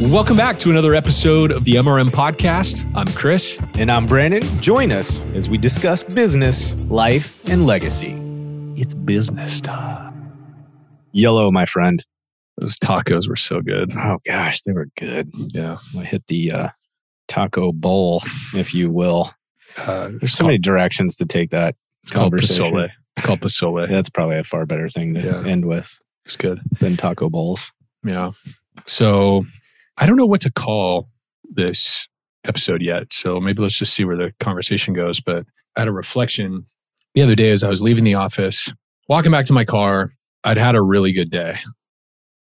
Welcome back to another episode of the MRM podcast. I'm Chris. And I'm Brandon. Join us as we discuss business, life, and legacy. It's business time. Yellow, my friend. Those tacos were so good. Oh gosh, they were good. Yeah. I hit the uh, taco bowl, if you will. Uh, There's so many directions to take that. It's called. Pozole. It's called Pozole. That's probably a far better thing to Yeah. end with It's good. than taco bowls. Yeah. So I don't know what to call this episode yet. So maybe let's just see where the conversation goes. But I had a reflection the other day as I was leaving the office, walking back to my car. I'd had a really good day.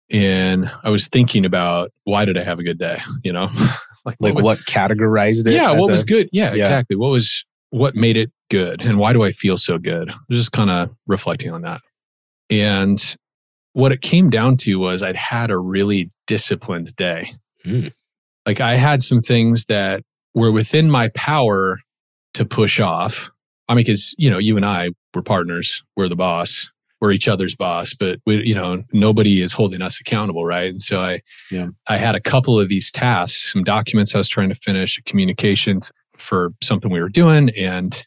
And I was thinking about why did I have a good day? You know, like, Like was- what categorized it? yeah, what a- was good? Yeah, Yeah. exactly. What was what made it good, and why do I feel so good? I was just kind of reflecting on that, and what it came down to was I'd had a really disciplined day. Hmm. Like I had some things that were within my power to push off. I mean, because you know, you and I were partners. We're the boss. We're each other's boss, but we, you know, nobody is holding us accountable, right? And so I, Yeah. I had a couple of these tasks, some documents I was trying to finish, communications for something we were doing, and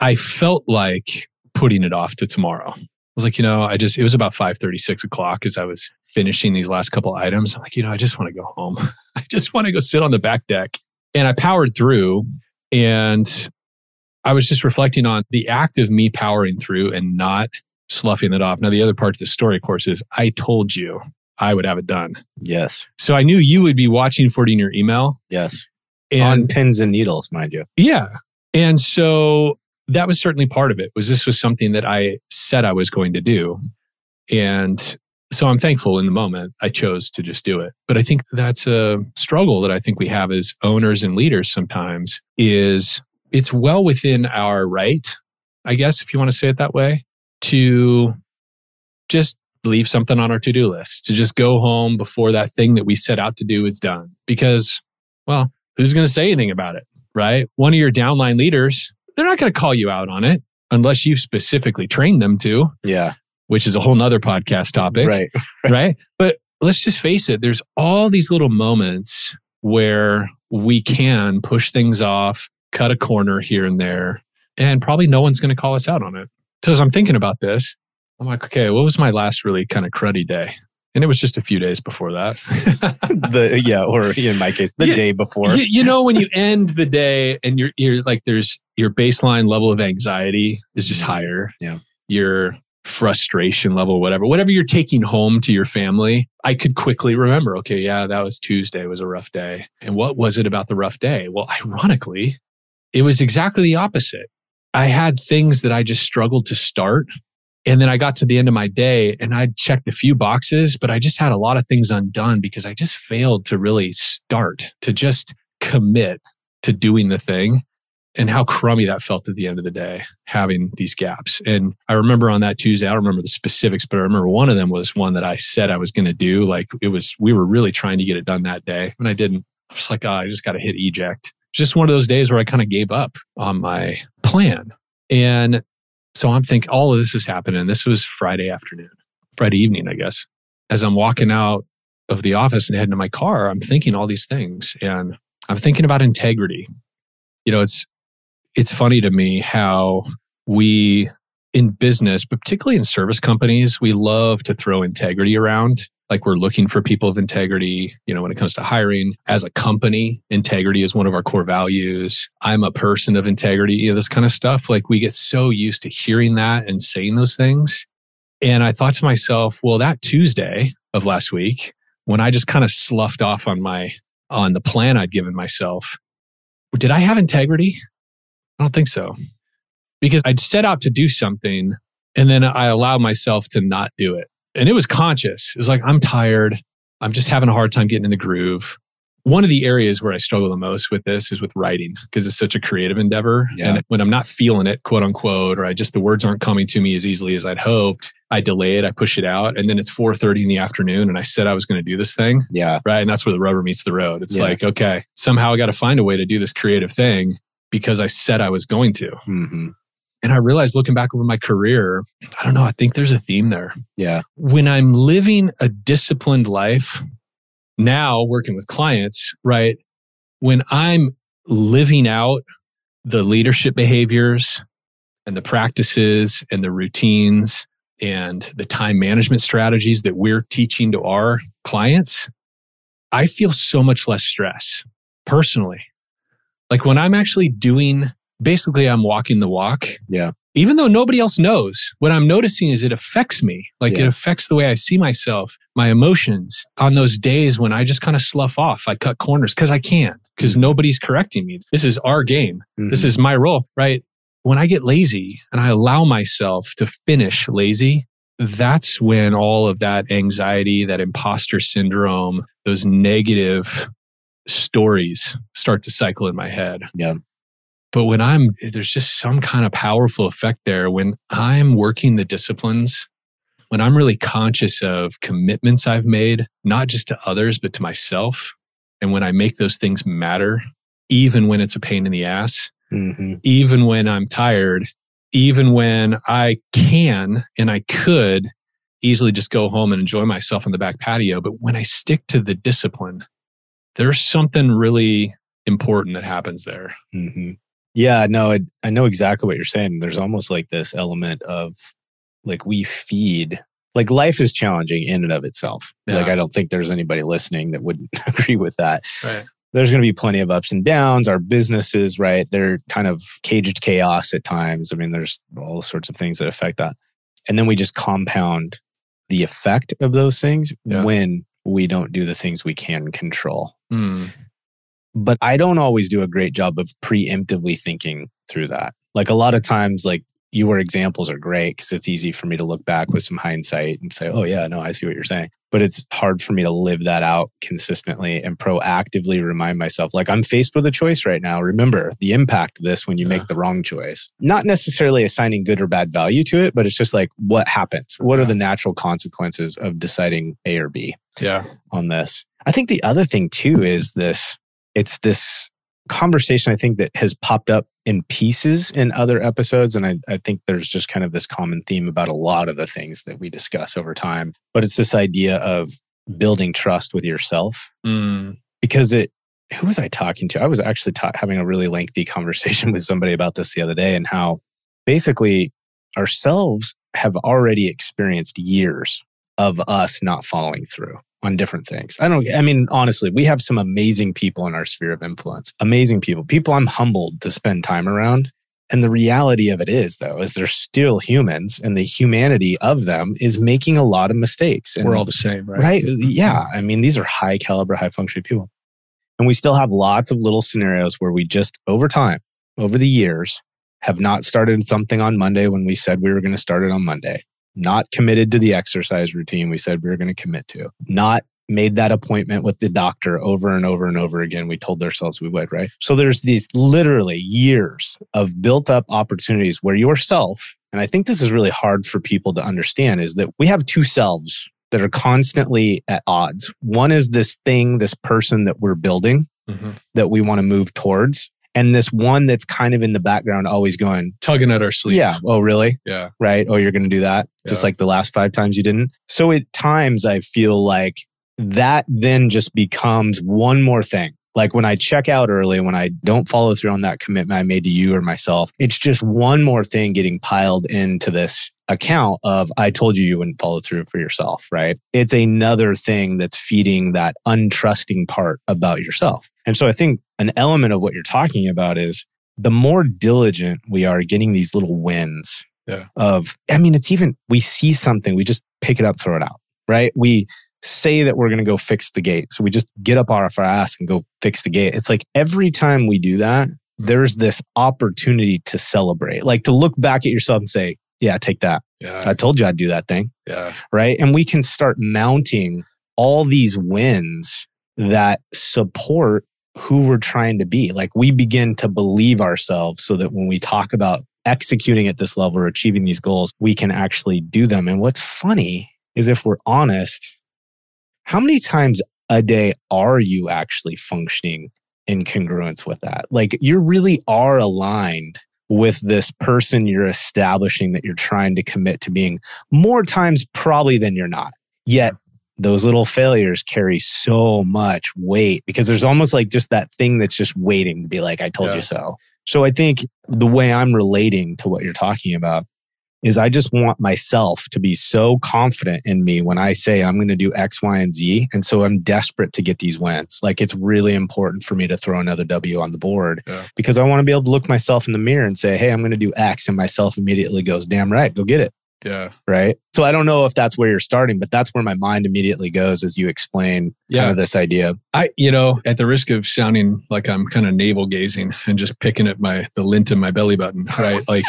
I felt like putting it off to tomorrow. I was like, you know, I just it was about five thirty, six o'clock as I was finishing these last couple items. I'm like, you know, I just want to go home. I just want to go sit on the back deck. And I powered through and I was just reflecting on the act of me powering through and not sloughing it off. Now, the other part of the story, of course, is I told you I would have it done. Yes. So I knew you would be watching for it in your email. Yes. On And pins and needles, mind you. yeah. And so that was certainly part of it was this was something that I said I was going to do. And so I'm thankful in the moment I chose to just do it. But I think that's a struggle that I think we have as owners and leaders sometimes is it's well within our right, I guess, if you want to say it that way, to just leave something on our to-do list, to just go home before that thing that we set out to do is done. Because, well, who's going to say anything about it? right? One of your downline leaders, they're not going to call you out on it unless you've specifically trained them to, Yeah. which is a whole nother podcast topic, Right. right? But let's just face it, there's all these little moments where we can push things off, cut a corner here and there, and probably no one's going to call us out on it. So as I'm thinking about this, I'm like, okay, what was my last really kind of cruddy day? And it was just a few days before that. the yeah, or in my case, the Yeah. day before. you, you know when you end the day and you're you're like there's your baseline level of anxiety is just Mhm. higher Yeah. your frustration level whatever whatever you're taking home to your family i could quickly remember okay yeah that was tuesday was a rough day and what was it about the rough day well ironically it was exactly the opposite i had things that i just struggled to start and then I got to the end of my day and I checked a few boxes, but I just had a lot of things undone because I just failed to really start, to just commit to doing the thing and how crummy that felt at the end of the day, having these gaps. And I remember on that Tuesday, I don't remember the specifics, but I remember one of them was one that I said I was going to do. Like it was, we were really trying to get it done that day and I didn't. I was like, oh, I just got to hit eject. Just one of those days where I kind of gave up on my plan. And so I'm thinking all of this is happening. This was Friday afternoon, Friday evening, I guess. As I'm walking out of the office and heading to my car, I'm thinking all these things and I'm thinking about integrity. You know, it's it's funny to me how we in business, but particularly in service companies, we love to throw integrity around. Like we're looking for people of integrity, you know, when it comes to hiring. As a company, integrity is one of our core values. I'm a person of integrity, you know, this kind of stuff. Like we get so used to hearing that and saying those things. And I thought to myself, well, that Tuesday of last week, when I just kind of sloughed off on my on the plan I'd given myself, did I have integrity? I don't think so. Because I'd set out to do something and then I allowed myself to not do it. And it was conscious. It was like, I'm tired. I'm just having a hard time getting in the groove. One of the areas where I struggle the most with this is with writing because it's such a creative endeavor. Yeah. And when I'm not feeling it, quote unquote, or I just the words aren't coming to me as easily as I'd hoped, I delay it, I push it out, and then it's 4:30 in the afternoon, and I said I was going to do this thing Yeah. right? And that's where the rubber meets the road. It's Yeah. like, okay, somehow I got to find a way to do this creative thing because I said I was going to. hmm And I realized looking back over my career, I don't know, I think there's a theme there. Yeah. When I'm living a disciplined life, now working with clients, right? When I'm living out the leadership behaviors and the practices and the routines and the time management strategies that we're teaching to our clients, I feel so much less stress personally. Like when I'm actually doing, basically, I'm walking the walk. Yeah. Even though nobody else knows, what I'm noticing is it affects me. Like Yeah. it affects the way I see myself, my emotions on those days when I just kind of slough off. I cut corners because I can, because nobody's correcting me. This is our game. This Mhm. is my role, right? When I get lazy and I allow myself to finish lazy, that's when all of that anxiety, that imposter syndrome, those negative stories start to cycle in my head. Yeah. But when I'm, there's just some kind of powerful effect there when I'm working the disciplines, when I'm really conscious of commitments I've made, not just to others, but to myself. And when I make those things matter, even when it's a pain in the ass, Mhm. even when I'm tired, even when I can and I could easily just go home and enjoy myself on the back patio. But when I stick to the discipline, there's something really important that happens there. hmm Yeah, no, I, I know exactly what you're saying. There's almost like this element of like we feed, like life is challenging in and of itself. Like I don't think there's anybody listening that wouldn't agree with that. Right. There's going to be plenty of ups and downs. Our businesses, right? They're kind of caged chaos at times. I mean, there's all sorts of things that affect that. And then we just compound the effect of those things Yeah. when we don't do the things we can control Mm. But I don't always do a great job of preemptively thinking through that. Like a lot of times, like your examples are great because it's easy for me to look back with some hindsight and say, oh, yeah, no, I see what you're saying. But it's hard for me to live that out consistently and proactively remind myself, like, I'm faced with a choice right now. Remember the impact of this when you Yeah. make the wrong choice. Not necessarily assigning good or bad value to it, but it's just like, what happens? What are the natural consequences of deciding A or B? Yeah. on this. I think the other thing too is this it's this conversation I think that has popped up in pieces in other episodes. And I, I think there's just kind of this common theme about a lot of the things that we discuss over time. But it's this idea of building trust with yourself Mm. because it who was I talking to? I was actually ta- having a really lengthy conversation with somebody about this the other day and how basically ourselves have already experienced years of us not following through on different things. I don't I mean honestly, we have some amazing people in our sphere of influence. Amazing people. People I'm humbled to spend time around. And the reality of it is though is they're still humans and the humanity of them is making a lot of mistakes. And We're all the same, right? right? Mm-hmm. Yeah. I mean, these are high caliber, high functioning people. And we still have lots of little scenarios where we just over time, over the years, have not started something on Monday when we said we were going to start it on Monday, not committed to the exercise routine we said we were going to commit to, not made that appointment with the doctor over and over and over again. We told ourselves we would, right? So there's these literally years of built up opportunities where yourself, and I think this is really hard for people to understand, is that we have two selves that are constantly at odds. One is this thing, this person that we're building Mhm. that we want to move towards. And this one that's kind of in the background, always going, Tugging at our sleeve. yeah, oh, really? Yeah. Right. Oh, you're going to do that just like the last five times you didn't. So at times I feel like that then just becomes one more thing. Like when I check out early, when I don't follow through on that commitment I made to you or myself, it's just one more thing getting piled into this account of I told you you wouldn't follow through for yourself, right? It's another thing that's feeding that untrusting part about yourself. And so I think an element of what you're talking about is the more diligent we are getting these little wins Yeah. of, I mean, it's even, we see something, we just pick it up, throw it out, right? We say that we're going to go fix the gate. So we just get up off our ass and go fix the gate. It's like every time we do that, there's this opportunity to celebrate, like to look back at yourself and say, yeah, take that. Yeah. I told you I'd do that thing Yeah. right? And we can start mounting all these wins that support who we're trying to be. Like we begin to believe ourselves so that when we talk about executing at this level or achieving these goals, we can actually do them. And what's funny is if we're honest, how many times a day are you actually functioning in congruence with that? Like you really are aligned with this person you're establishing that you're trying to commit to being more times probably than you're not. Yet those little failures carry so much weight because there's almost like just that thing that's just waiting to be like, I told Yeah. you so. So I think the way I'm relating to what you're talking about is I just want myself to be so confident in me when I say I'm going to do X, Y, and Z. And so I'm desperate to get these wins. Like it's really important for me to throw another W on the board Yeah. because I want to be able to look myself in the mirror and say, Hey, I'm going to do X. And myself immediately goes, Damn right, go get it Yeah. right? So I don't know if that's where you're starting, but that's where my mind immediately goes as you explain Yeah. kind of this idea. I, you know, at the risk of sounding like I'm kind of navel gazing and just picking at my the lint in my belly button, right? like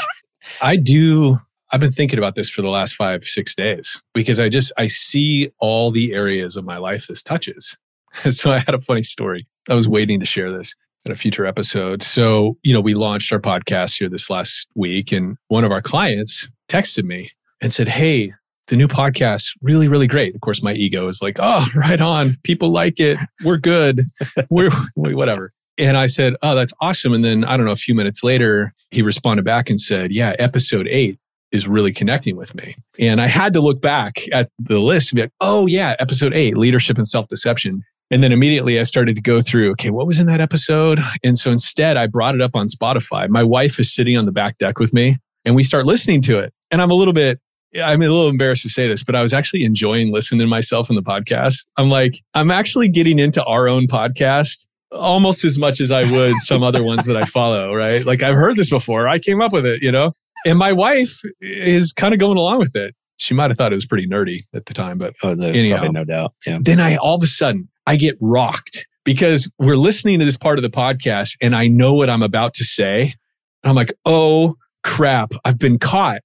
I do I've been thinking about this for the last five, six days because I just I see all the areas of my life this touches. So I had a funny story. I was waiting to share this in a future episode. So, you know, we launched our podcast here this last week, and one of our clients texted me and said, Hey, the new podcast, really, really great. Of course, my ego is like, oh, right on. People like it. We're good. We're whatever. And I said, oh, that's awesome. And then I don't know, a few minutes later, he responded back and said, yeah, episode eight is really connecting with me. And I had to look back at the list and be like, oh, yeah, episode eight, leadership and self deception. And then immediately I started to go through, okay, what was in that episode? And so instead, I brought it up on Spotify. My wife is sitting on the back deck with me and we start listening to it. And I'm a little bit, I'm a little embarrassed to say this, but I was actually enjoying listening to myself in the podcast. I'm like, I'm actually getting into our own podcast almost as much as I would some other ones that I follow, right? Like I've heard this before. I came up with it, you know? And my wife is kind of going along with it. She might have thought it was pretty nerdy at the time, but Oh, there's Anyhow. probably no doubt. Yeah. then I all of a sudden I get rocked because we're listening to this part of the podcast and I know what I'm about to say. And I'm like, oh crap, I've been caught.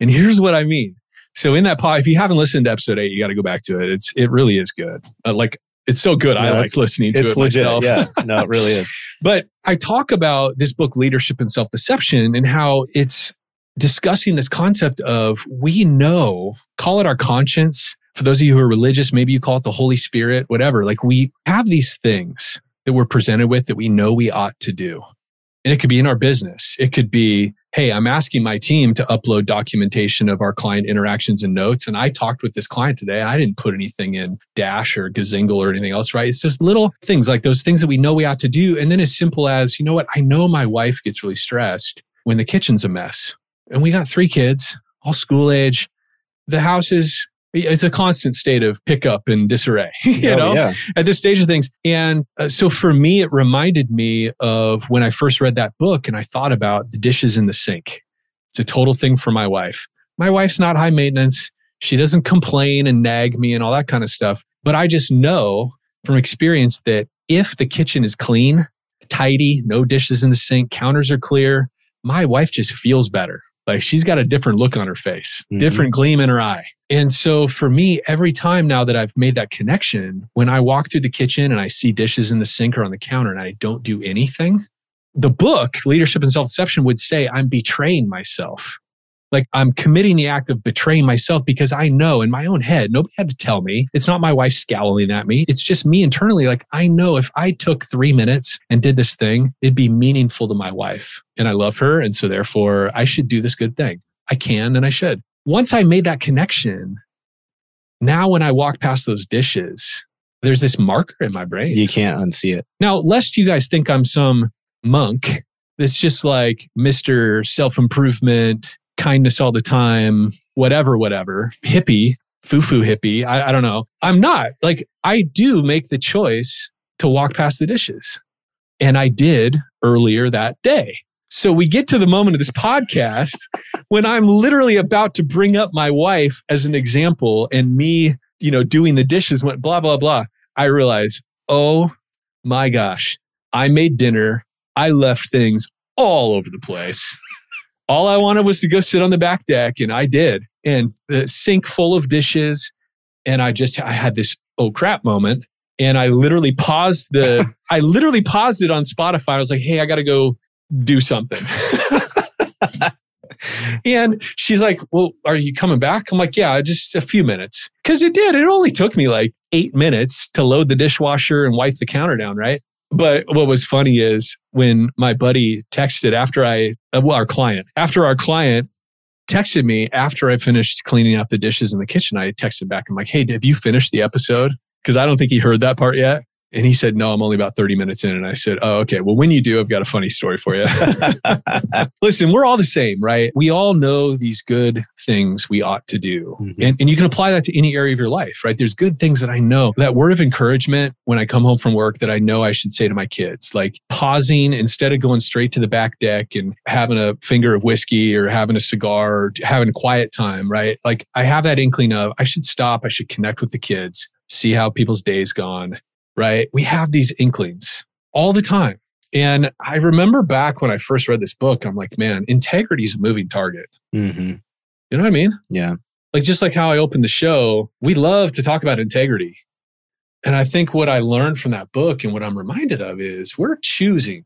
And here's what I mean. So in that pod, if you haven't listened to episode eight, you got to go back to it. It's it really is good. Uh, like it's so good. I like listening to It's it legit. myself. Yeah. No, it really is. But I talk about this book, Leadership and Self Deception, and how it's discussing this concept of we know, call it our conscience. For those of you who are religious, maybe you call it the Holy Spirit, whatever. Like we have these things that we're presented with that we know we ought to do. And it could be in our business. It could be, hey, I'm asking my team to upload documentation of our client interactions and notes. And I talked with this client today. I didn't put anything in Dash or Gazingle or anything else, right? It's just little things like those things that we know we ought to do. And then as simple as, you know what? I know my wife gets really stressed when the kitchen's a mess. And we got three kids, all school age. The house is, it's a constant state of pickup and disarray, you Oh, know? Yeah. at this stage of things. And uh, so for me, it reminded me of when I first read that book and I thought about the dishes in the sink. It's a total thing for my wife. My wife's not high maintenance. She doesn't complain and nag me and all that kind of stuff. But I just know from experience that if the kitchen is clean, tidy, no dishes in the sink, counters are clear, my wife just feels better. Like she's got a different look on her face, Mhm. different gleam in her eye. And so for me, every time now that I've made that connection, when I walk through the kitchen and I see dishes in the sink or on the counter and I don't do anything, the book, Leadership and Self Deception, would say I'm betraying myself. Like I'm committing the act of betraying myself because I know in my own head, nobody had to tell me. It's not my wife scowling at me. It's just me internally. Like I know if I took three minutes and did this thing, it'd be meaningful to my wife. And I love her. And so therefore, I should do this good thing. I can and I should. Once I made that connection, now when I walk past those dishes, there's this marker in my brain. You can't unsee it. Now, lest you guys think I'm some monk that's just like Mr. Self improvement, kindness all the time, whatever, whatever, hippie, foo foo hippie. I, I don't know. I'm not. Like, I do make the choice to walk past the dishes. And I did earlier that day. So we get to the moment of this podcast when I'm literally about to bring up my wife as an example and me, you know, doing the dishes went blah, blah, blah. I realize, oh my gosh, I made dinner. I left things all over the place. All I wanted was to go sit on the back deck, and I did. And the sink full of dishes. And I just, I had this oh crap moment. And I literally paused the, I literally paused it on Spotify. I was like, hey, I got to go do something. and she's like, well, are you coming back? I'm like, yeah, just a few minutes. Cause it did. It only took me like eight minutes to load the dishwasher and wipe the counter down, right? But what was funny is when my buddy texted after I, uh, well, our client, after our client texted me after I finished cleaning out the dishes in the kitchen. I texted back. I'm like, hey, have you finished the episode? Because I don't think he heard that part yet. And he said, No, I'm only about 30 minutes in. And I said, Oh, okay. Well, when you do, I've got a funny story for you. Listen, we're all the same, right? We all know these good things we ought to do. Mm-hmm. And, and you can apply that to any area of your life, right? There's good things that I know. That word of encouragement when I come home from work that I know I should say to my kids, like pausing instead of going straight to the back deck and having a finger of whiskey or having a cigar or having quiet time, right? Like I have that inkling of I should stop, I should connect with the kids, see how people's day's gone right? We have these inklings all the time. And I remember back when I first read this book, I'm like, man, integrity is a moving target. Mm-hmm. You know what I mean? Yeah. Like just like how I opened the show, we love to talk about integrity. And I think what I learned from that book and what I'm reminded of is we're choosing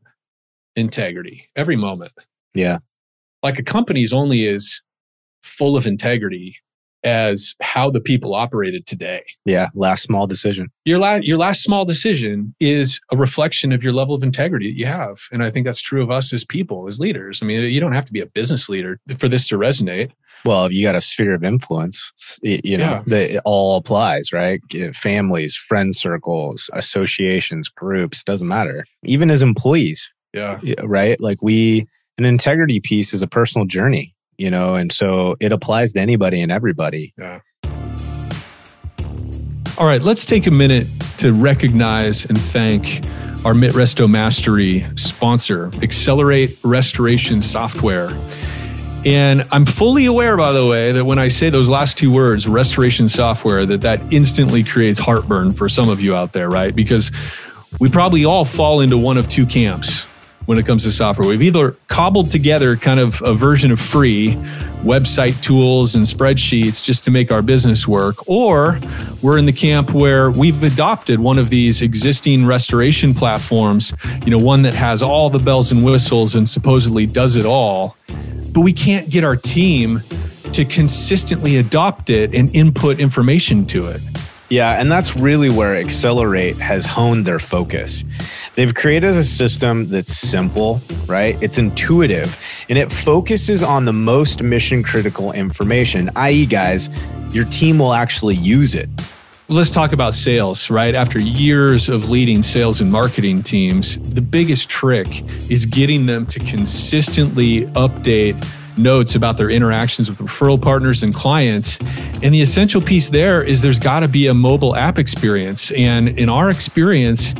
integrity every moment. Yeah. Like a company is only as full of integrity as how the people operated today. Yeah, last small decision. Your last your last small decision is a reflection of your level of integrity that you have, and I think that's true of us as people, as leaders. I mean, you don't have to be a business leader for this to resonate. Well, you got a sphere of influence, you know, yeah. it all applies, right? Families, friend circles, associations, groups, doesn't matter. Even as employees. Yeah. Right? Like we an integrity piece is a personal journey you know, and so it applies to anybody and everybody. Yeah. All right, let's take a minute to recognize and thank our MitResto Mastery sponsor, Xcelerate Restoration Software. And I'm fully aware, by the way, that when I say those last two words, restoration software, that that instantly creates heartburn for some of you out there, right? Because we probably all fall into one of two camps when it comes to software. We've either cobbled together kind of a version of free website tools and spreadsheets just to make our business work, or we're in the camp where we've adopted one of these existing restoration platforms, you know, one that has all the bells and whistles and supposedly does it all, but we can't get our team to consistently adopt it and input information to it. Yeah, and that's really where Xcelerate has honed their focus. They've created a system that's simple, right? It's intuitive, and it focuses on the most mission critical information, i.e., guys, your team will actually use it. Let's talk about sales, right? After years of leading sales and marketing teams, the biggest trick is getting them to consistently update notes about their interactions with referral partners and clients. And the essential piece there is there's got to be a mobile app experience. And in our experience,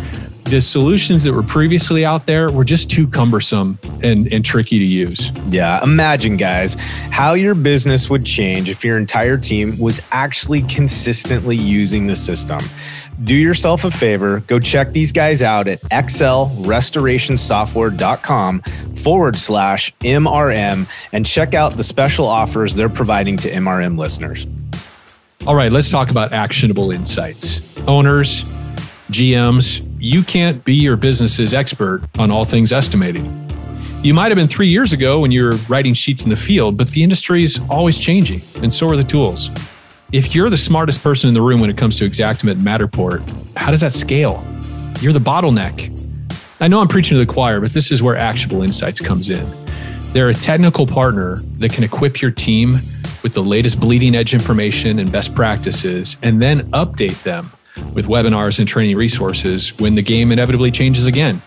the solutions that were previously out there were just too cumbersome and, and tricky to use. Yeah. Imagine, guys, how your business would change if your entire team was actually consistently using the system. Do yourself a favor, go check these guys out at xlrestorationsoftware.com forward slash MRM and check out the special offers they're providing to MRM listeners. All right, let's talk about actionable insights. Owners, GMs, you can't be your business's expert on all things estimating. You might have been three years ago when you were writing sheets in the field, but the industry is always changing, and so are the tools. If you're the smartest person in the room when it comes to Xactimate Matterport, how does that scale? You're the bottleneck. I know I'm preaching to the choir, but this is where Actionable Insights comes in. They're a technical partner that can equip your team with the latest bleeding edge information and best practices, and then update them with webinars and training resources when the game inevitably changes again.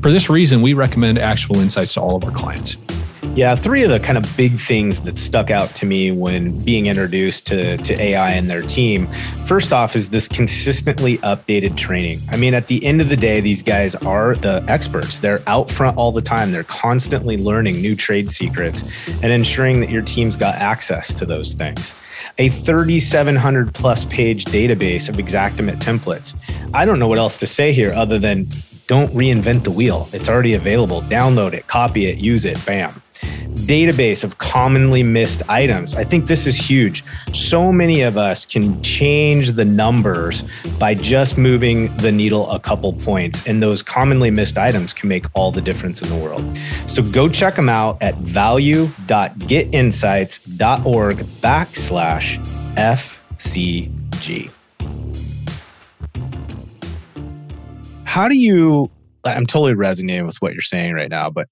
For this reason, we recommend Actionable Insights to all of our clients. Yeah, three of the kind of big things that stuck out to me when being introduced to, to AI and their team. First off, is this consistently updated training. I mean, at the end of the day, these guys are the experts. They're out front all the time. They're constantly learning new trade secrets and ensuring that your team's got access to those things a 3,700 plus page database of Xactimate templates. I don't know what else to say here other than don't reinvent the wheel. It's already available. Download it, copy it, use it, bam database of commonly missed items. I think this is huge. So many of us can change the numbers by just moving the needle a couple points, and those commonly missed items can make all the difference in the world. So go check them out at value.getinsights.org backslash FCG. How do you I'm totally resonating with what you're saying right now, but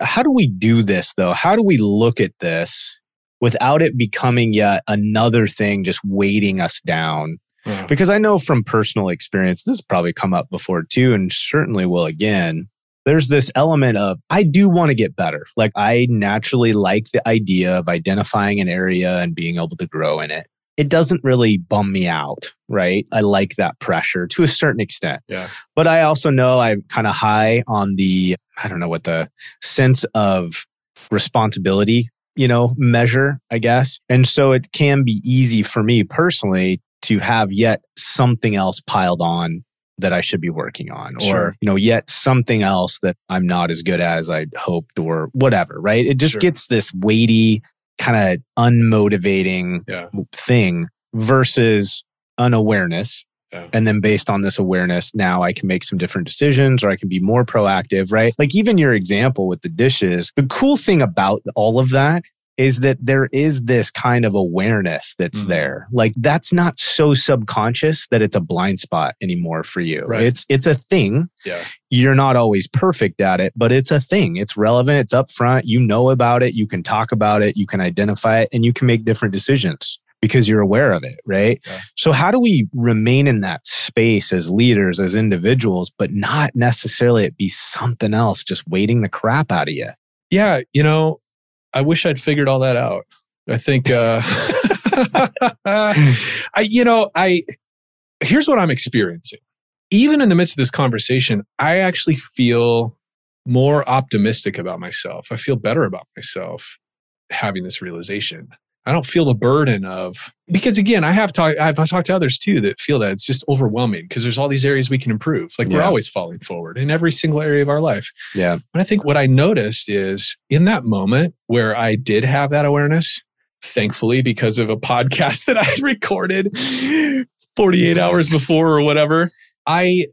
how do we do this though? How do we look at this without it becoming yet another thing just weighting us down. Uh, Because I know from personal experience, this has probably come up before too, and certainly will again. There's this element of, I do want to get better. Like, I naturally like the idea of identifying an area and being able to grow in it. It doesn't really bum me out, right? I like that pressure to a certain extent. yeah. But I also know I'm kind of high on the, I don't know what the sense of responsibility, you know, measure, I guess. And so it can be easy for me personally to have yet something else piled on that I should be working on or, Sure. you know, yet something else that I'm not as good as I'd hoped or whatever, right? It just Sure. gets this weighty, kind of unmotivating Yeah. thing versus unawareness. Yeah. And then based on this awareness, now I can make some different decisions or I can be more proactive, right? Like even your example with the dishes, the cool thing about all of that is that there is this kind of awareness that's Mhm. there. Like that's not so subconscious that it's a blind spot anymore for you. Right. It's it's a thing. Yeah. You're not always perfect at it, but it's a thing. It's relevant, it's upfront, you know about it, you can talk about it, you can identify it and you can make different decisions because you're aware of it, right? Yeah. So how do we remain in that space as leaders, as individuals, but not necessarily it be something else just waiting the crap out of you? Yeah. You know, I wish I'd figured all that out. I think, uh, I, you know, I, here's what I'm experiencing. Even in the midst of this conversation, I actually feel more optimistic about myself. I feel better about myself having this realization. I don't feel the burden of because again, I have talked I've talked to others too that feel that it's just overwhelming because there's all these areas we can improve. Like we're always falling forward in every single area of our life. Yeah. But I think what I noticed is in that moment where I did have that awareness, thankfully, because of a podcast that I had recorded 48 hours before or whatever, I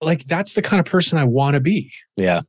like that's the kind of person I want to be. Yeah.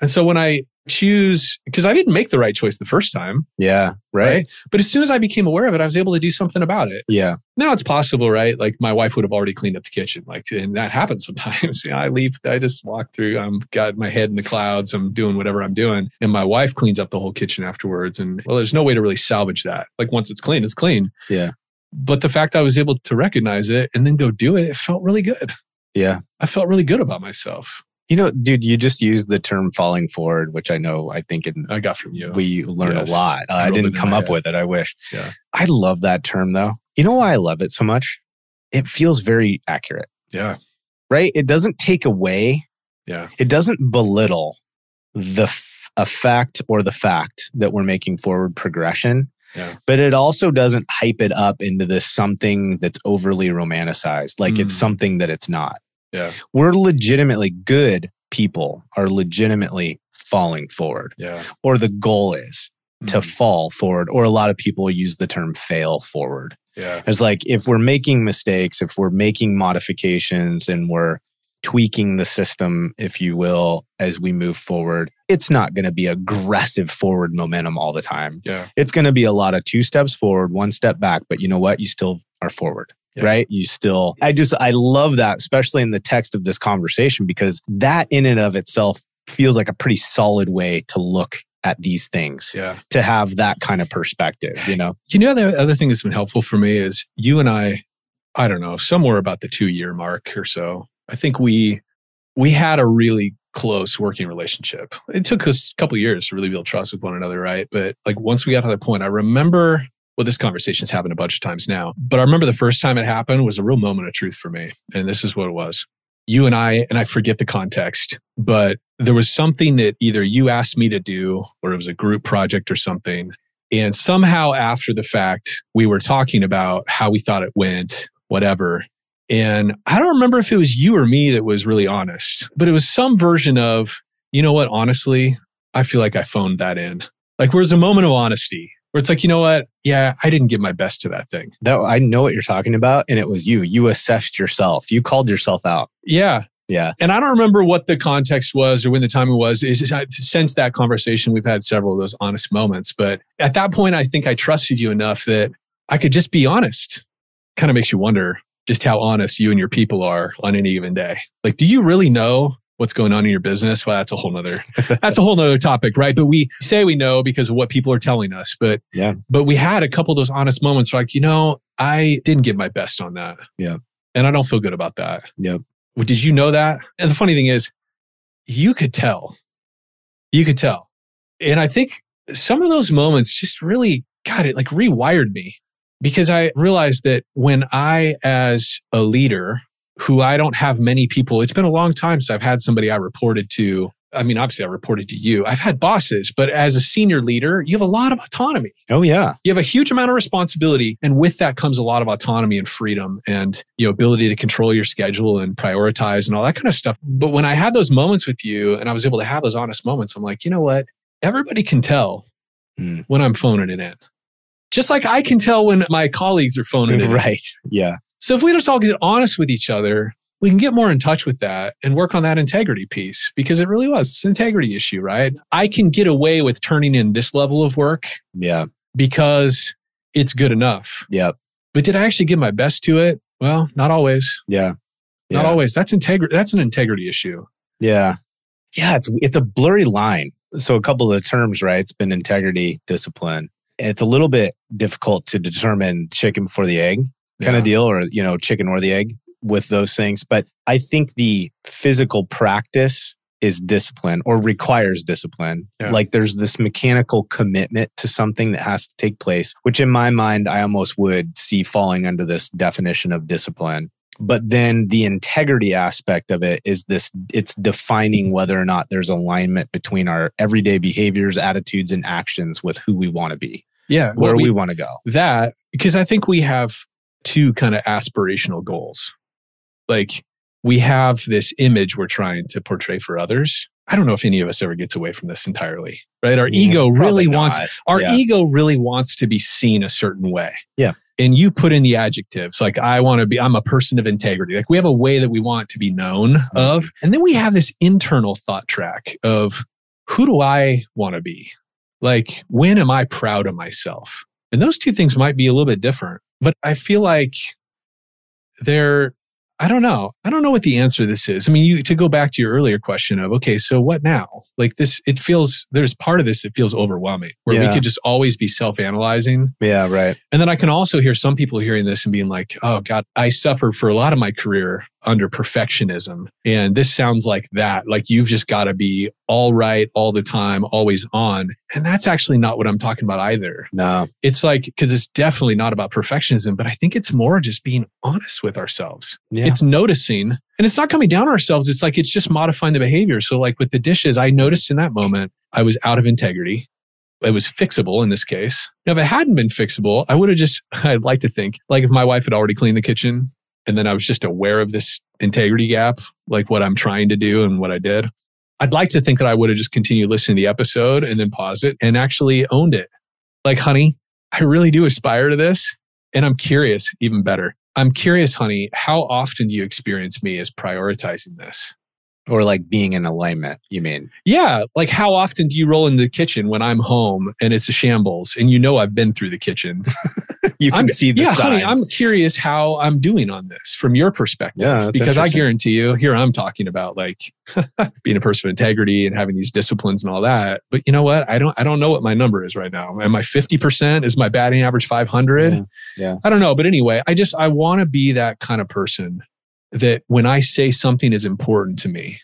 And so when I choose, because I didn't make the right choice the first time, Yeah. Right. right? But as soon as I became aware of it, I was able to do something about it. Yeah. Now it's possible, right? Like my wife would have already cleaned up the kitchen, like, and that happens sometimes. You know, I leave, I just walk through. I'm got my head in the clouds. I'm doing whatever I'm doing, and my wife cleans up the whole kitchen afterwards. And well, there's no way to really salvage that. Like once it's clean, it's clean. Yeah. But the fact I was able to recognize it and then go do it, it felt really good. Yeah. I felt really good about myself. You know, dude, you just used the term falling forward, which I know I think in, I got from you. we learn Yes. a lot. Uh, I didn't come up head. with it. I wish. Yeah. I love that term though. You know why I love it so much? It feels very accurate, yeah. right? It doesn't take away, Yeah. it doesn't belittle the f- effect or the fact that we're making forward progression. Yeah. But it also doesn't hype it up into this something that's overly romanticized, like it's Mm. something that it's not. Yeah. We're legitimately good people are legitimately falling forward, Yeah. or the goal is to Mhm. fall forward, or a lot of people use the term fail forward. Yeah. It's like if we're making mistakes, if we're making modifications and we're tweaking the system, if you will, as we move forward, it's not going to be aggressive forward momentum all the time. Yeah. It's going to be a lot of two steps forward, one step back, but you know what? You still are forward. Yeah. Right. You still, I just, I love that, especially in the text of this conversation, because that in and of itself feels like a pretty solid way to look at these things, Yeah. to have that kind of perspective, you know? You know, the other thing that's been helpful for me is you and I, I don't know, somewhere about the two year mark or so. I think we we had a really close working relationship. It took us a couple years to really build trust with one another, right? But like once we got to that point, I remember well, this conversation's happened a bunch of times now, but I remember the first time it happened was a real moment of truth for me. And this is what it was. You and I, and I forget the context, but there was something that either you asked me to do or it was a group project or something. And somehow after the fact, we were talking about how we thought it went, whatever. And I don't remember if it was you or me that was really honest, but it was some version of, you know what, honestly, I feel like I phoned that in. Like, where's a moment of honesty where it's like, you know what? Yeah, I didn't give my best to that thing. That I know what you're talking about, and it was you. You assessed yourself. You called yourself out. Yeah. Yeah. And I don't remember what the context was or when the timing was. Is since that conversation, we've had several of those honest moments. But at that point, I think I trusted you enough that I could just be honest. Kind of makes you wonder just how honest you and your people are on any given day. Like, do you really know what's going on in your business. Well, that's a whole nother, that's a whole nother topic, right? But we say we know because of what people are telling us. But Yeah. but we had a couple of those honest moments like, you know, I didn't give my best on that. Yeah. And I don't feel good about that. Yep. Well, Did you know that? And the funny thing is, you could tell. You could tell. And I think some of those moments just really got it like rewired me because I realized that when I, as a leader who I don't have many people, it's been a long time since I've had somebody I reported to. I mean, obviously, I reported to you. I've had bosses, but as a senior leader, you have a lot of autonomy. Oh yeah. You have a huge amount of responsibility. And with that comes a lot of autonomy and freedom and you know, ability to control your schedule and prioritize and all that kind of stuff. But when I had those moments with you and I was able to have those honest moments, I'm like, you know what? Everybody can tell Hmm. when I'm phoning it in. Just like I can tell when my colleagues are phoning it in. Right. Yeah. So if we just all get honest with each other, we can get more in touch with that and work on that integrity piece because it really was it's an integrity issue, right? I can get away with turning in this level of work Yeah. because it's good enough. Yep. But did I actually give my best to it? Well, not always. Yeah. Not Yeah. always. That's integrity. That's an integrity issue. Yeah. Yeah, it's it's a blurry line. So a couple of the terms, right? It's been integrity, discipline. And it's a little bit difficult to determine chicken before the egg kind Yeah. of deal or you know, chicken or the egg with those things, but I think the physical practice is discipline or requires discipline. Yeah. Like there's this mechanical commitment to something that has to take place, which in my mind I almost would see falling under this definition of discipline but then the integrity aspect of it is this it's defining whether or not there's alignment between our everyday behaviors attitudes and actions with who we want to be Yeah. where we, we, want to go that because I think we have two kind of aspirational goals. Like we have this image we're trying to portray for others. I don't know if any of us ever gets away from this entirely, right? Our ego Mm, really wants not. our Yeah. ego really wants to be seen a certain way. Yeah. And you put in the adjectives like I want to be I'm a person of integrity. Like we have a way that we want to be known Mm-hmm. of. And then we have this internal thought track of who do I want to be? Like when am I proud of myself? And those two things might be a little bit different, but I feel like they're I don't know. I don't know what the answer to this is. I mean, you to go back to your earlier question of okay, so what now? Like this, it feels there's part of this that feels overwhelming, where we Yeah. could just always be self-analyzing, yeah right and then I can also hear some people hearing this and being like, "Oh God, I suffered for a lot of my career under perfectionism, and this sounds like that. Like you've just got to be all right all the time, always on." And that's actually not what I'm talking about either. No. It's like because it's definitely not about perfectionism but i think it's more just being honest with ourselves. Yeah. It's noticing and it's not coming down on ourselves it's like it's just modifying the behavior. So like with the dishes i noticed in that moment i was out of integrity. It was fixable in this case. Now if it hadn't been fixable i would have just i'd like to think like if my wife had already cleaned the kitchen and then i was just aware of this integrity gap like what i'm trying to do and what i did i'd like to think that i would have just continued listening to the episode and then pause it and actually owned it like honey I really do aspire to this. And I'm curious, even better. I'm curious, honey, how often do you experience me as prioritizing this? Or like being in alignment you mean Yeah. Like, how often do you roll in the kitchen when I'm home and it's a shambles and you know I've been through the kitchen? you can I'm, see the yeah, signs honey, I'm curious how I'm doing on this from your perspective. Yeah, because I guarantee you, here I'm talking about like being a person of integrity and having these disciplines and all that. But you know what? I don't I don't know what my number is right now. Am I 50%? Is my batting average 500? Yeah, yeah. I don't know. But anyway, I just I want to be that kind of person that when I say something is important to me,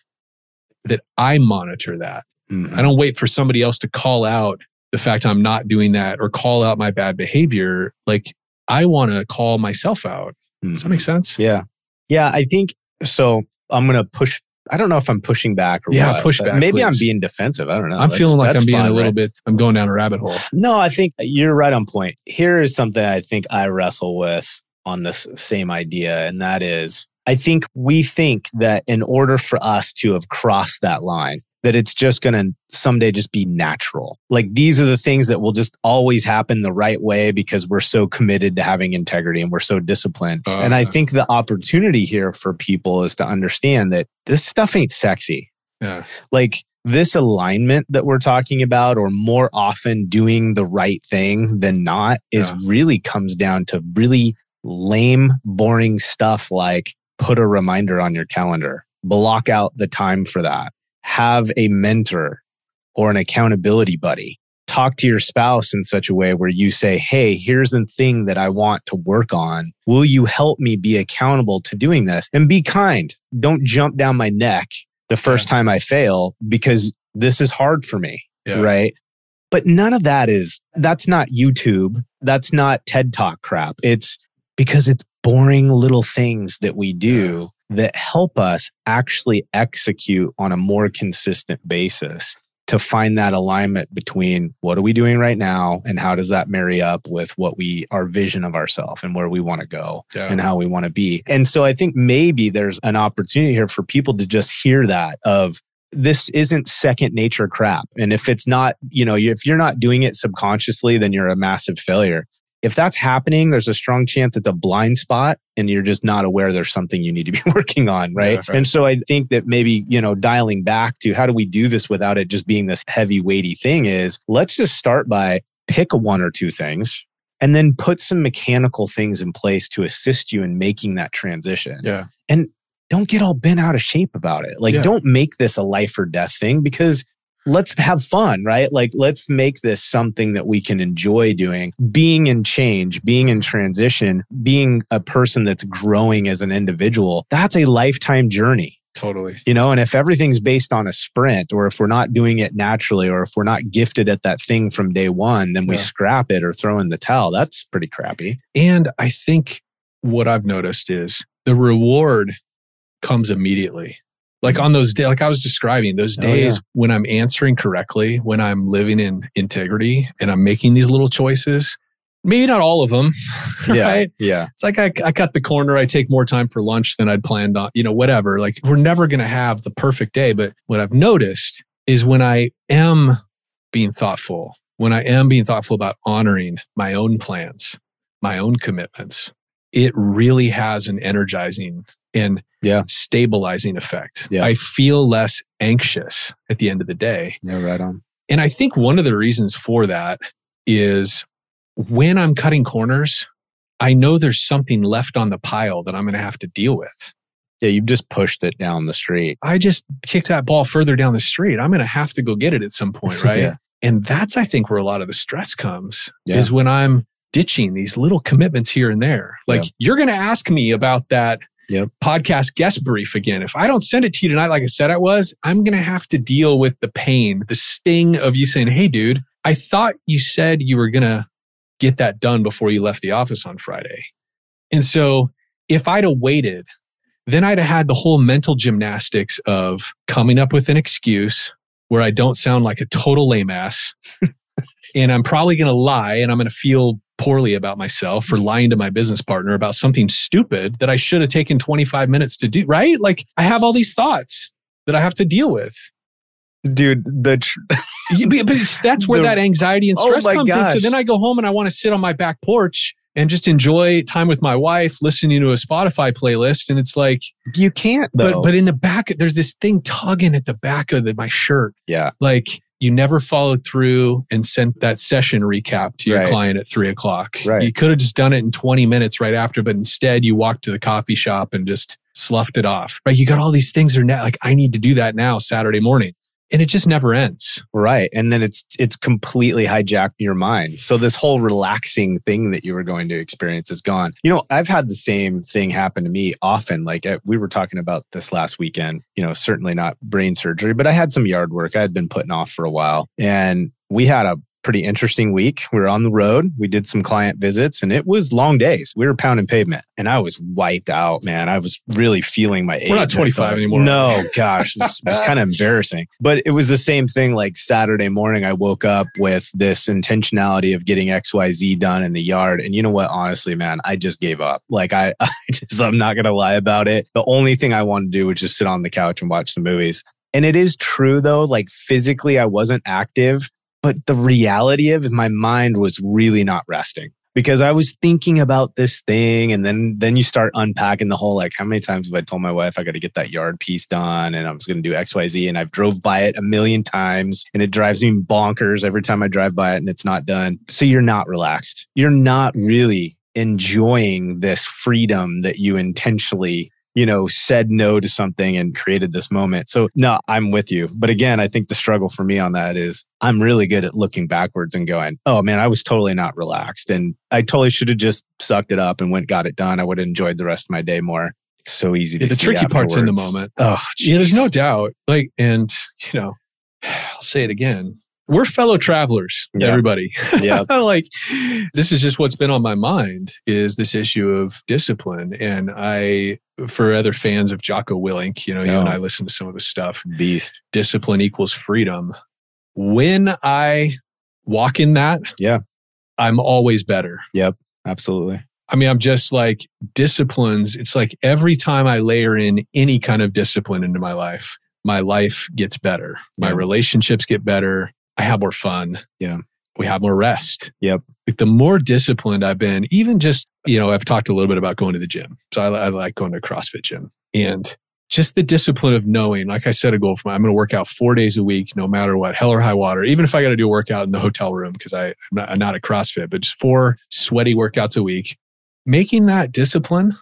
that I monitor that. Mhm. I don't wait for somebody else to call out the fact I'm not doing that or call out my bad behavior. Like I want to call myself out. Does that make sense? Yeah. Yeah. I think so. I'm going to push. I don't know if I'm pushing back or Yeah, what, push back, Maybe I'm being defensive. I don't know. I'm That's- feeling like I'm being fine, a little right? bit, I'm going down a rabbit hole. No, I think you're right on point. Here is something I think I wrestle with on this same idea. And that is, I think we think that in order for us to have crossed that line, that it's just going to someday just be natural. Like these are the things that will just always happen the right way because we're so committed to having integrity and we're so disciplined. Uh, and I think the opportunity here for people is to understand that this stuff ain't sexy. Yeah. Like this alignment that we're talking about, or more often doing the right thing than not, is Yeah. really comes down to really lame, boring stuff like put a reminder on your calendar block out the time for that. Have a mentor or an accountability buddy. Talk to your spouse in such a way where you say, Hey, here's the thing that I want to work on. Will you help me be accountable to doing this? And be kind. Don't jump down my neck the first yeah. time I fail because this is hard for me. Yeah. Right. But none of that is, that's not YouTube. That's not TED Talk crap. It's because it's boring little things that we do that help us actually execute on a more consistent basis to find that alignment between what are we doing right now and how does that marry up with what we our vision of ourselves and where we want to go yeah. and how we want to be. And so i think maybe there's an opportunity here for people to just hear that of this isn't second nature crap. And if it's not you know if you're not doing it subconsciously then you're a massive failure if that's happening, there's a strong chance it's a blind spot and you're just not aware there's something you need to be working on, right? Yeah, right? And so I think that maybe, you know, dialing back to how do we do this without it just being this heavy, weighty thing is let's just start by pick one or two things and then put some mechanical things in place to assist you in making that transition. Yeah. And don't get all bent out of shape about it. Like, yeah. don't make this a life or death thing because let's have fun, right? Like, let's make this something that we can enjoy doing. Being in change, being in transition, being a person that's growing as an individual, that's a lifetime journey. Totally. You know, and if everything's based on a sprint, or if we're not doing it naturally, or if we're not gifted at that thing from day one, then we scrap it or throw in the towel. That's pretty crappy. And I think what I've noticed is the reward comes immediately like mm-hmm. on those days like i was describing those days oh, yeah. when i'm answering correctly when i'm living in integrity and i'm making these little choices maybe not all of them yeah right? yeah it's like I, I cut the corner i take more time for lunch than i'd planned on you know whatever like we're never going to have the perfect day but what i've noticed is when i am being thoughtful when i am being thoughtful about honoring my own plans my own commitments it really has an energizing and yeah. stabilizing effect. Yeah. I feel less anxious at the end of the day. Yeah, right on. And I think one of the reasons for that is when I'm cutting corners, I know there's something left on the pile that I'm going to have to deal with. Yeah, you've just pushed it down the street. I just kicked that ball further down the street. I'm going to have to go get it at some point, right? yeah. And that's, I think, where a lot of the stress comes yeah. is when I'm ditching these little commitments here and there. Like, yeah. you're going to ask me about that yep. podcast guest brief again. If I don't send it to you tonight, like I said I was, I'm going to have to deal with the pain, the sting of you saying, Hey, dude, I thought you said you were going to get that done before you left the office on Friday. And so if I'd have waited, then I'd have had the whole mental gymnastics of coming up with an excuse where I don't sound like a total lame ass. and I'm probably going to lie and I'm going to feel poorly about myself for lying to my business partner about something stupid that I should have taken 25 minutes to do, right? Like I have all these thoughts that I have to deal with. Dude, the tr- but that's where the, that anxiety and stress oh comes gosh. in. So then I go home and I want to sit on my back porch and just enjoy time with my wife, listening to a Spotify playlist. And it's like you can't, though. But but in the back, there's this thing tugging at the back of the, my shirt. Yeah, like you never followed through and sent that session recap to your right. client at three o'clock. Right. You could have just done it in 20 minutes right after, but instead you walked to the coffee shop and just sloughed it off. Right. You got all these things are now like, I need to do that now Saturday morning and it just never ends. Right. And then it's it's completely hijacked your mind. So this whole relaxing thing that you were going to experience is gone. You know i've had the same thing happen to me often. Like uh, we were talking about this last weekend you know certainly not brain surgery but i had some yard work i had been putting off for a while. And we had a pretty interesting week. We were on the road. We did some client visits and it was long days. We were pounding pavement and I was wiped out, man. I was really feeling my age. We're not 25 anymore. No, gosh, it was, was kind of embarrassing. But it was the same thing like Saturday morning. I woke up with this intentionality of getting XYZ done in the yard. And you know what? Honestly, man, I just gave up. Like I, I just, I'm not going to lie about it. The only thing I wanted to do was just sit on the couch and watch some movies. And it is true though, like physically, I wasn't active, but the reality of my mind was really not resting because I was thinking about this thing and then then you start unpacking the whole like how many times have I told my wife I got to get that yard piece done and I was going to do XYZ and I've drove by it a million times and it drives me bonkers every time I drive by it and it's not done. So you're not relaxed. You're not really enjoying this freedom that you intentionally you know, said no to something and created this moment. So, no, I'm with you. But again, I think the struggle for me on that is I'm really good at looking backwards and going, oh man, I was totally not relaxed. And I totally should have just sucked it up and went, got it done. I would have enjoyed the rest of my day more. It's so easy to Yeah, the tricky part's in the moment. Oh, Yeah, there's no doubt. Like, and you know, I'll say it again. We're fellow travelers, Yeah. everybody. yeah. like, this is just what's been on my mind is this issue of discipline. And I, for other fans of Jocko Willink, you know, you and Oh. I listen to some of his stuff. Beast. Discipline equals freedom. When I walk in that, Yeah. I'm always better. Yep, absolutely. I mean, I'm just like disciplines. It's like every time I layer in any kind of discipline into my life, my life gets better. My Yeah. relationships get better. I have more fun. Yeah. We have more rest. Yep. Like the more disciplined I've been, even just, you know, I've talked a little bit about going to the gym. So I, I like going to a CrossFit gym and just the discipline of knowing, like I set a goal for my, I'm going to work out four days a week, no matter what, hell or high water, even if I got to do a workout in the hotel room, because I'm not, I'm not a CrossFit, but just four sweaty workouts a week making that discipline,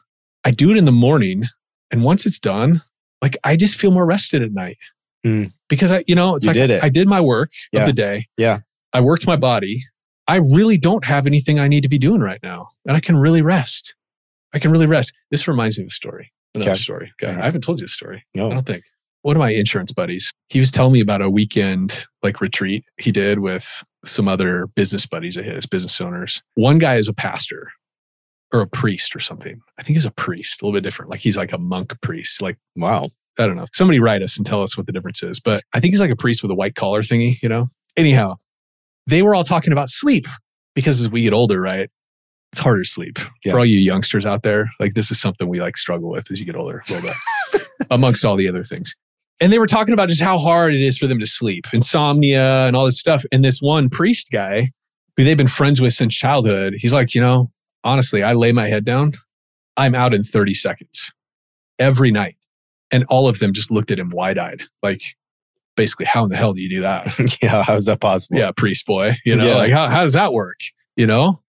I do it in the morning. And once it's done, like I just feel more rested at night. Mm. Because I, you know, it's You like did it. I did my work Yeah. of the day. Yeah. I worked my body. I really don't have anything I need to be doing right now. And I can really rest. I can really rest. This reminds me of a story. Another Okay. story. Okay. Right. I haven't told you the story. I don't think. One of my insurance buddies, he was telling me about a weekend like retreat he did with some other business buddies of his, business owners. One guy is a pastor or a priest or something. I think he's a priest, a little bit different. Like he's like a monk priest. Like, Wow. I don't know. Somebody write us and tell us what the difference is. But I think he's like a priest with a white collar thingy, you know? Anyhow, they were all talking about sleep because as we get older, right? It's harder to sleep. Yeah. For all you youngsters out there, like this is something we like struggle with as you get older a little bit, amongst all the other things. And they were talking about just how hard it is for them to sleep, insomnia and all this stuff. And this one priest guy who they've been friends with since childhood, he's like, you know, honestly, I lay my head down, I'm out in 30 seconds every night. And all of them just looked at him wide eyed, like, basically, how in the hell do you do that? yeah. How is that possible? yeah, priest boy, you know, Yeah. like, how, how does that work? You know,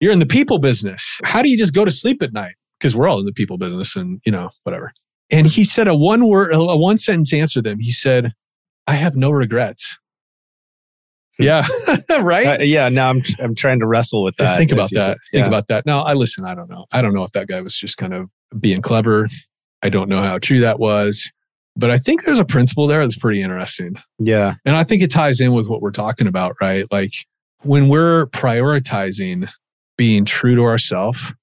you're in the people business. How do you just go to sleep at night? Because we're all in the people business and, you know, whatever. And he said a one word, a one sentence answer to them. He said, I have no regrets. Yeah, right. Uh, yeah. Now I'm, I'm trying to wrestle with that. Think about that. Think about that. Now, I listen. I don't know. I don't know if that guy was just kind of being clever. I don't know how true that was, but I think there's a principle there that's pretty interesting. Yeah. And I think it ties in with what we're talking about, right? Like when we're prioritizing being true to ourselves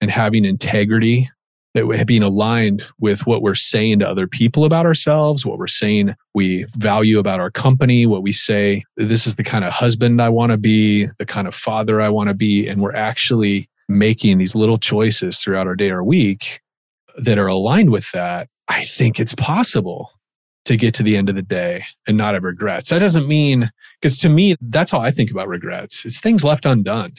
and having integrity, that we're being aligned with what we're saying to other people about ourselves, what we're saying we value about our company, what we say, this is the kind of husband I want to be, the kind of father I want to be. And we're actually making these little choices throughout our day or week that are aligned with that. I think it's possible to get to the end of the day and not have regrets. That doesn't mean, because to me, that's how I think about regrets. It's things left undone.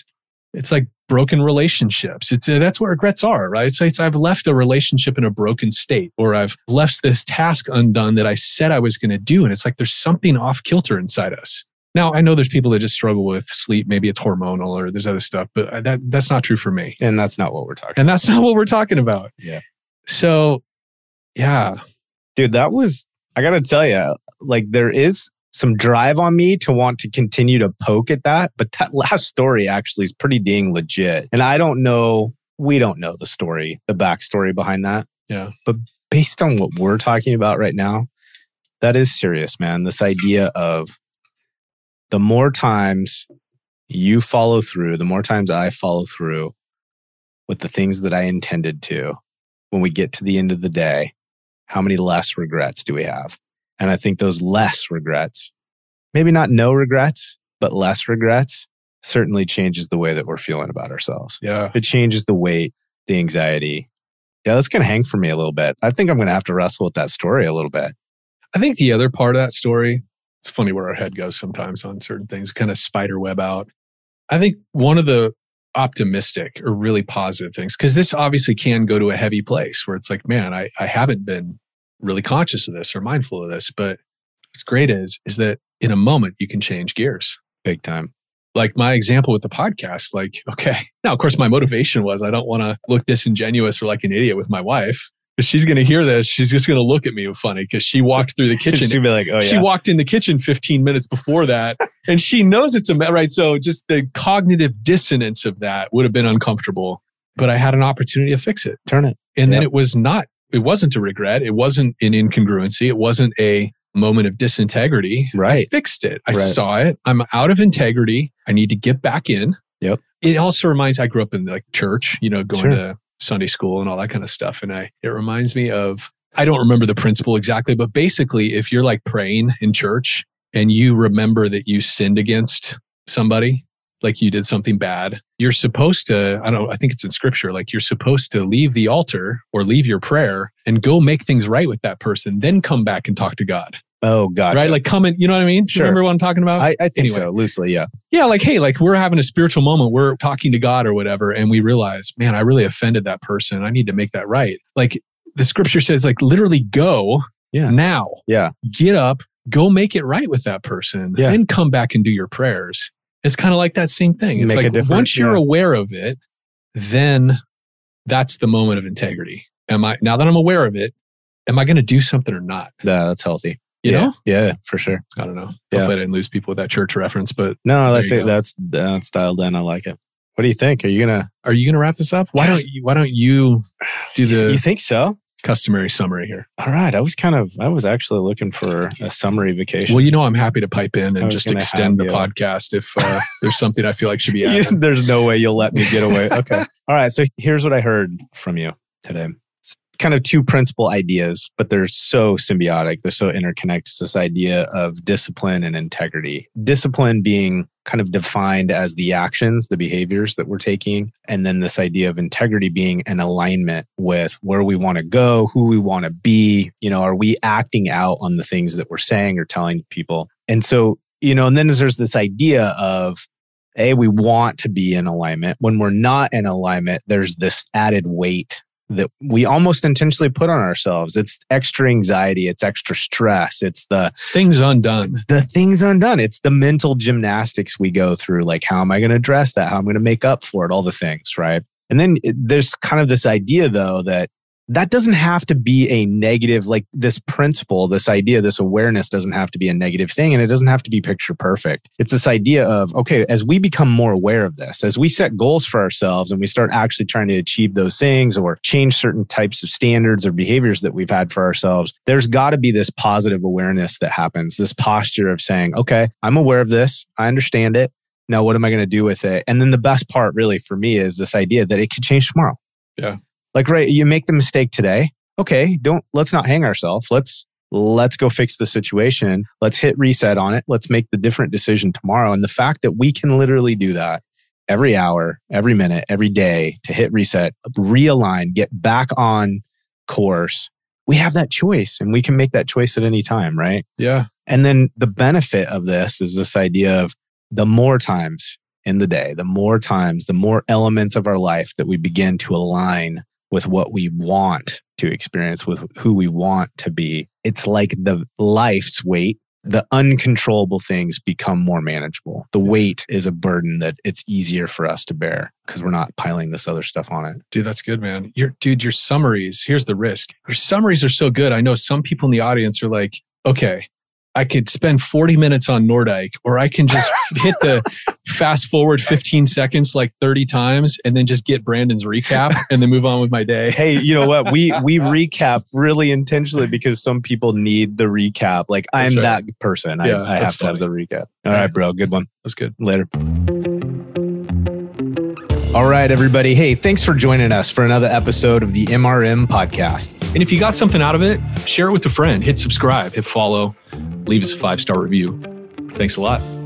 It's like broken relationships. It's uh, that's what regrets are, right? It's, it's I've left a relationship in a broken state, or I've left this task undone that I said I was going to do, and it's like there's something off kilter inside us. Now I know there's people that just struggle with sleep. Maybe it's hormonal, or there's other stuff, but uh, that that's not true for me, And that's not what we're talking and that's not what we're talking about. Yeah. So, yeah, dude that was i gotta tell you like there is some drive on me to want to continue to poke at that but that last story actually is pretty dang legit. And i don't know we don't know the story the backstory behind that. Yeah. but based on what we're talking about right now that is serious man. This idea of the more times you follow through the more times i follow through with the things that i intended to when we get to the end of the day how many less regrets do we have? And I think those less regrets, maybe not no regrets, but less regrets, certainly changes the way that we're feeling about ourselves. yeah, It changes the weight, the anxiety. Yeah, that's going to hang for me a little bit. I think I'm going to have to wrestle with that story a little bit. I think the other part of that story, it's funny where our head goes sometimes on certain things, kind of spider web out. I think one of the optimistic or really positive things, because this obviously can go to a heavy place where it's like, man, I, I haven't been really conscious of this or mindful of this. But what's great is, is that in a moment you can change gears. Big time. Like my example with the podcast, like, okay, now of course my motivation was I don't want to look disingenuous or like an idiot with my wife. But she's going to hear this. She's just going to look at me funny because she walked through the kitchen. She'd be like, "Oh yeah." She walked in the kitchen 15 minutes before that, and she knows it's a right. So just the cognitive dissonance of that would have been uncomfortable. But I had an opportunity to fix it, Turn it. and then it was not. It wasn't a regret. It wasn't an incongruency. It wasn't a moment of disintegrity. I Right. fixed it. I Right. saw it. I'm out of integrity. I need to get back in. Yep. It also reminds. I grew up in like church. You know, going Sure. to Sunday school and all that kind of stuff. And I, it reminds me of. I don't remember the principle exactly, but basically, if you're like praying in church and you remember that you sinned against somebody, like you did something bad, you're supposed to, I don't, I think it's in scripture, like you're supposed to leave the altar or leave your prayer and go make things right with that person, then come back and talk to God. Oh God. Right? Like come in, you know what I mean? Sure. Remember what I'm talking about? I, I think Anyway. so. Loosely, yeah. yeah, like, hey, like we're having a spiritual moment. We're talking to God or whatever. And we realize, man, I really offended that person. I need to make that right. Like the scripture says, like literally go Yeah. now. Yeah. Get up, go make it right with that person, Yeah. and come back and do your prayers. It's kind of like that same thing. It's Make like once you're yeah. aware of it, then that's the moment of integrity. Am I now that I'm aware of it, am I going to do something or not? Yeah, that's healthy. You yeah. know? Yeah, for sure. I don't know. Yeah. Hopefully I didn't lose people with that church reference, but No, I There think that's that's dialed in. I like it. What do you think? Are you gonna are you going to wrap this up? Why don't you, why don't you do the You think so? Customary summary here? All right. I was kind of I was actually looking for a summary vacation. Well, you know I'm happy to pipe in and just extend the you. podcast if uh, there's something I feel like should be added. there's no way you'll let me get away. Okay. All right. So here's what I heard from you today. Kind of two principal ideas, but they're so symbiotic. They're so interconnected. This idea of discipline and integrity. Discipline being kind of defined as the actions, the behaviors that we're taking. And then this idea of integrity being an alignment with where we want to go, who we want to be. You know, are we acting out on the things that we're saying or telling people? And so, you know, and then there's this idea of a, we want to be in alignment. When we're not in alignment, there's this added weight that we almost intentionally put on ourselves. It's extra anxiety, it's extra stress, it's the Things undone. the things undone. It's the mental gymnastics we go through. Like, how am I going to address that? How am I going to make up for it? All the things, right? And then it- there's kind of this idea, though, that that doesn't have to be a negative, like this principle, this idea, this awareness doesn't have to be a negative thing. And it doesn't have to be picture perfect. It's this idea of, okay, as we become more aware of this, as we set goals for ourselves and we start actually trying to achieve those things or change certain types of standards or behaviors that we've had for ourselves, there's got to be this positive awareness that happens, this posture of saying, okay, I'm aware of this. I understand it. Now, what am I going to do with it? And then the best part, really, for me, is this idea that it could change tomorrow. Yeah. Like, right, you make the mistake today. Okay, don't, let's not hang ourselves. Let's, let's go fix the situation. Let's hit reset on it. Let's make the different decision tomorrow. And the fact that we can literally do that every hour, every minute, every day to hit reset, realign, get back on course, we have that choice and we can make that choice at any time, right? Yeah. And then the benefit of this is this idea of the more times in the day, the more times, the more elements of our life that we begin to align with what we want to experience, with who we want to be. It's like the life's weight. The uncontrollable things become more manageable. The weight is a burden that it's easier for us to bear because we're not piling this other stuff on it. Dude, that's good, man. Your dude, your summaries, here's the risk. Your summaries are so good. I know some people in the audience are like, okay, I could spend 40 minutes on Nordyke, or I can just hit the fast forward 15 seconds like 30 times and then just get Brandon's recap and then move on with my day. hey, you know what? We we recap really intentionally because some people need the recap. Like I'm right. that person. I, Yeah, I have that's to have the recap. All Yeah. right, bro. Good one. That's good. Later. All right, everybody. Hey, thanks for joining us for another episode of the MRM podcast. And if you got something out of it, share it with a friend, hit subscribe, hit follow, leave us a five star review. Thanks a lot.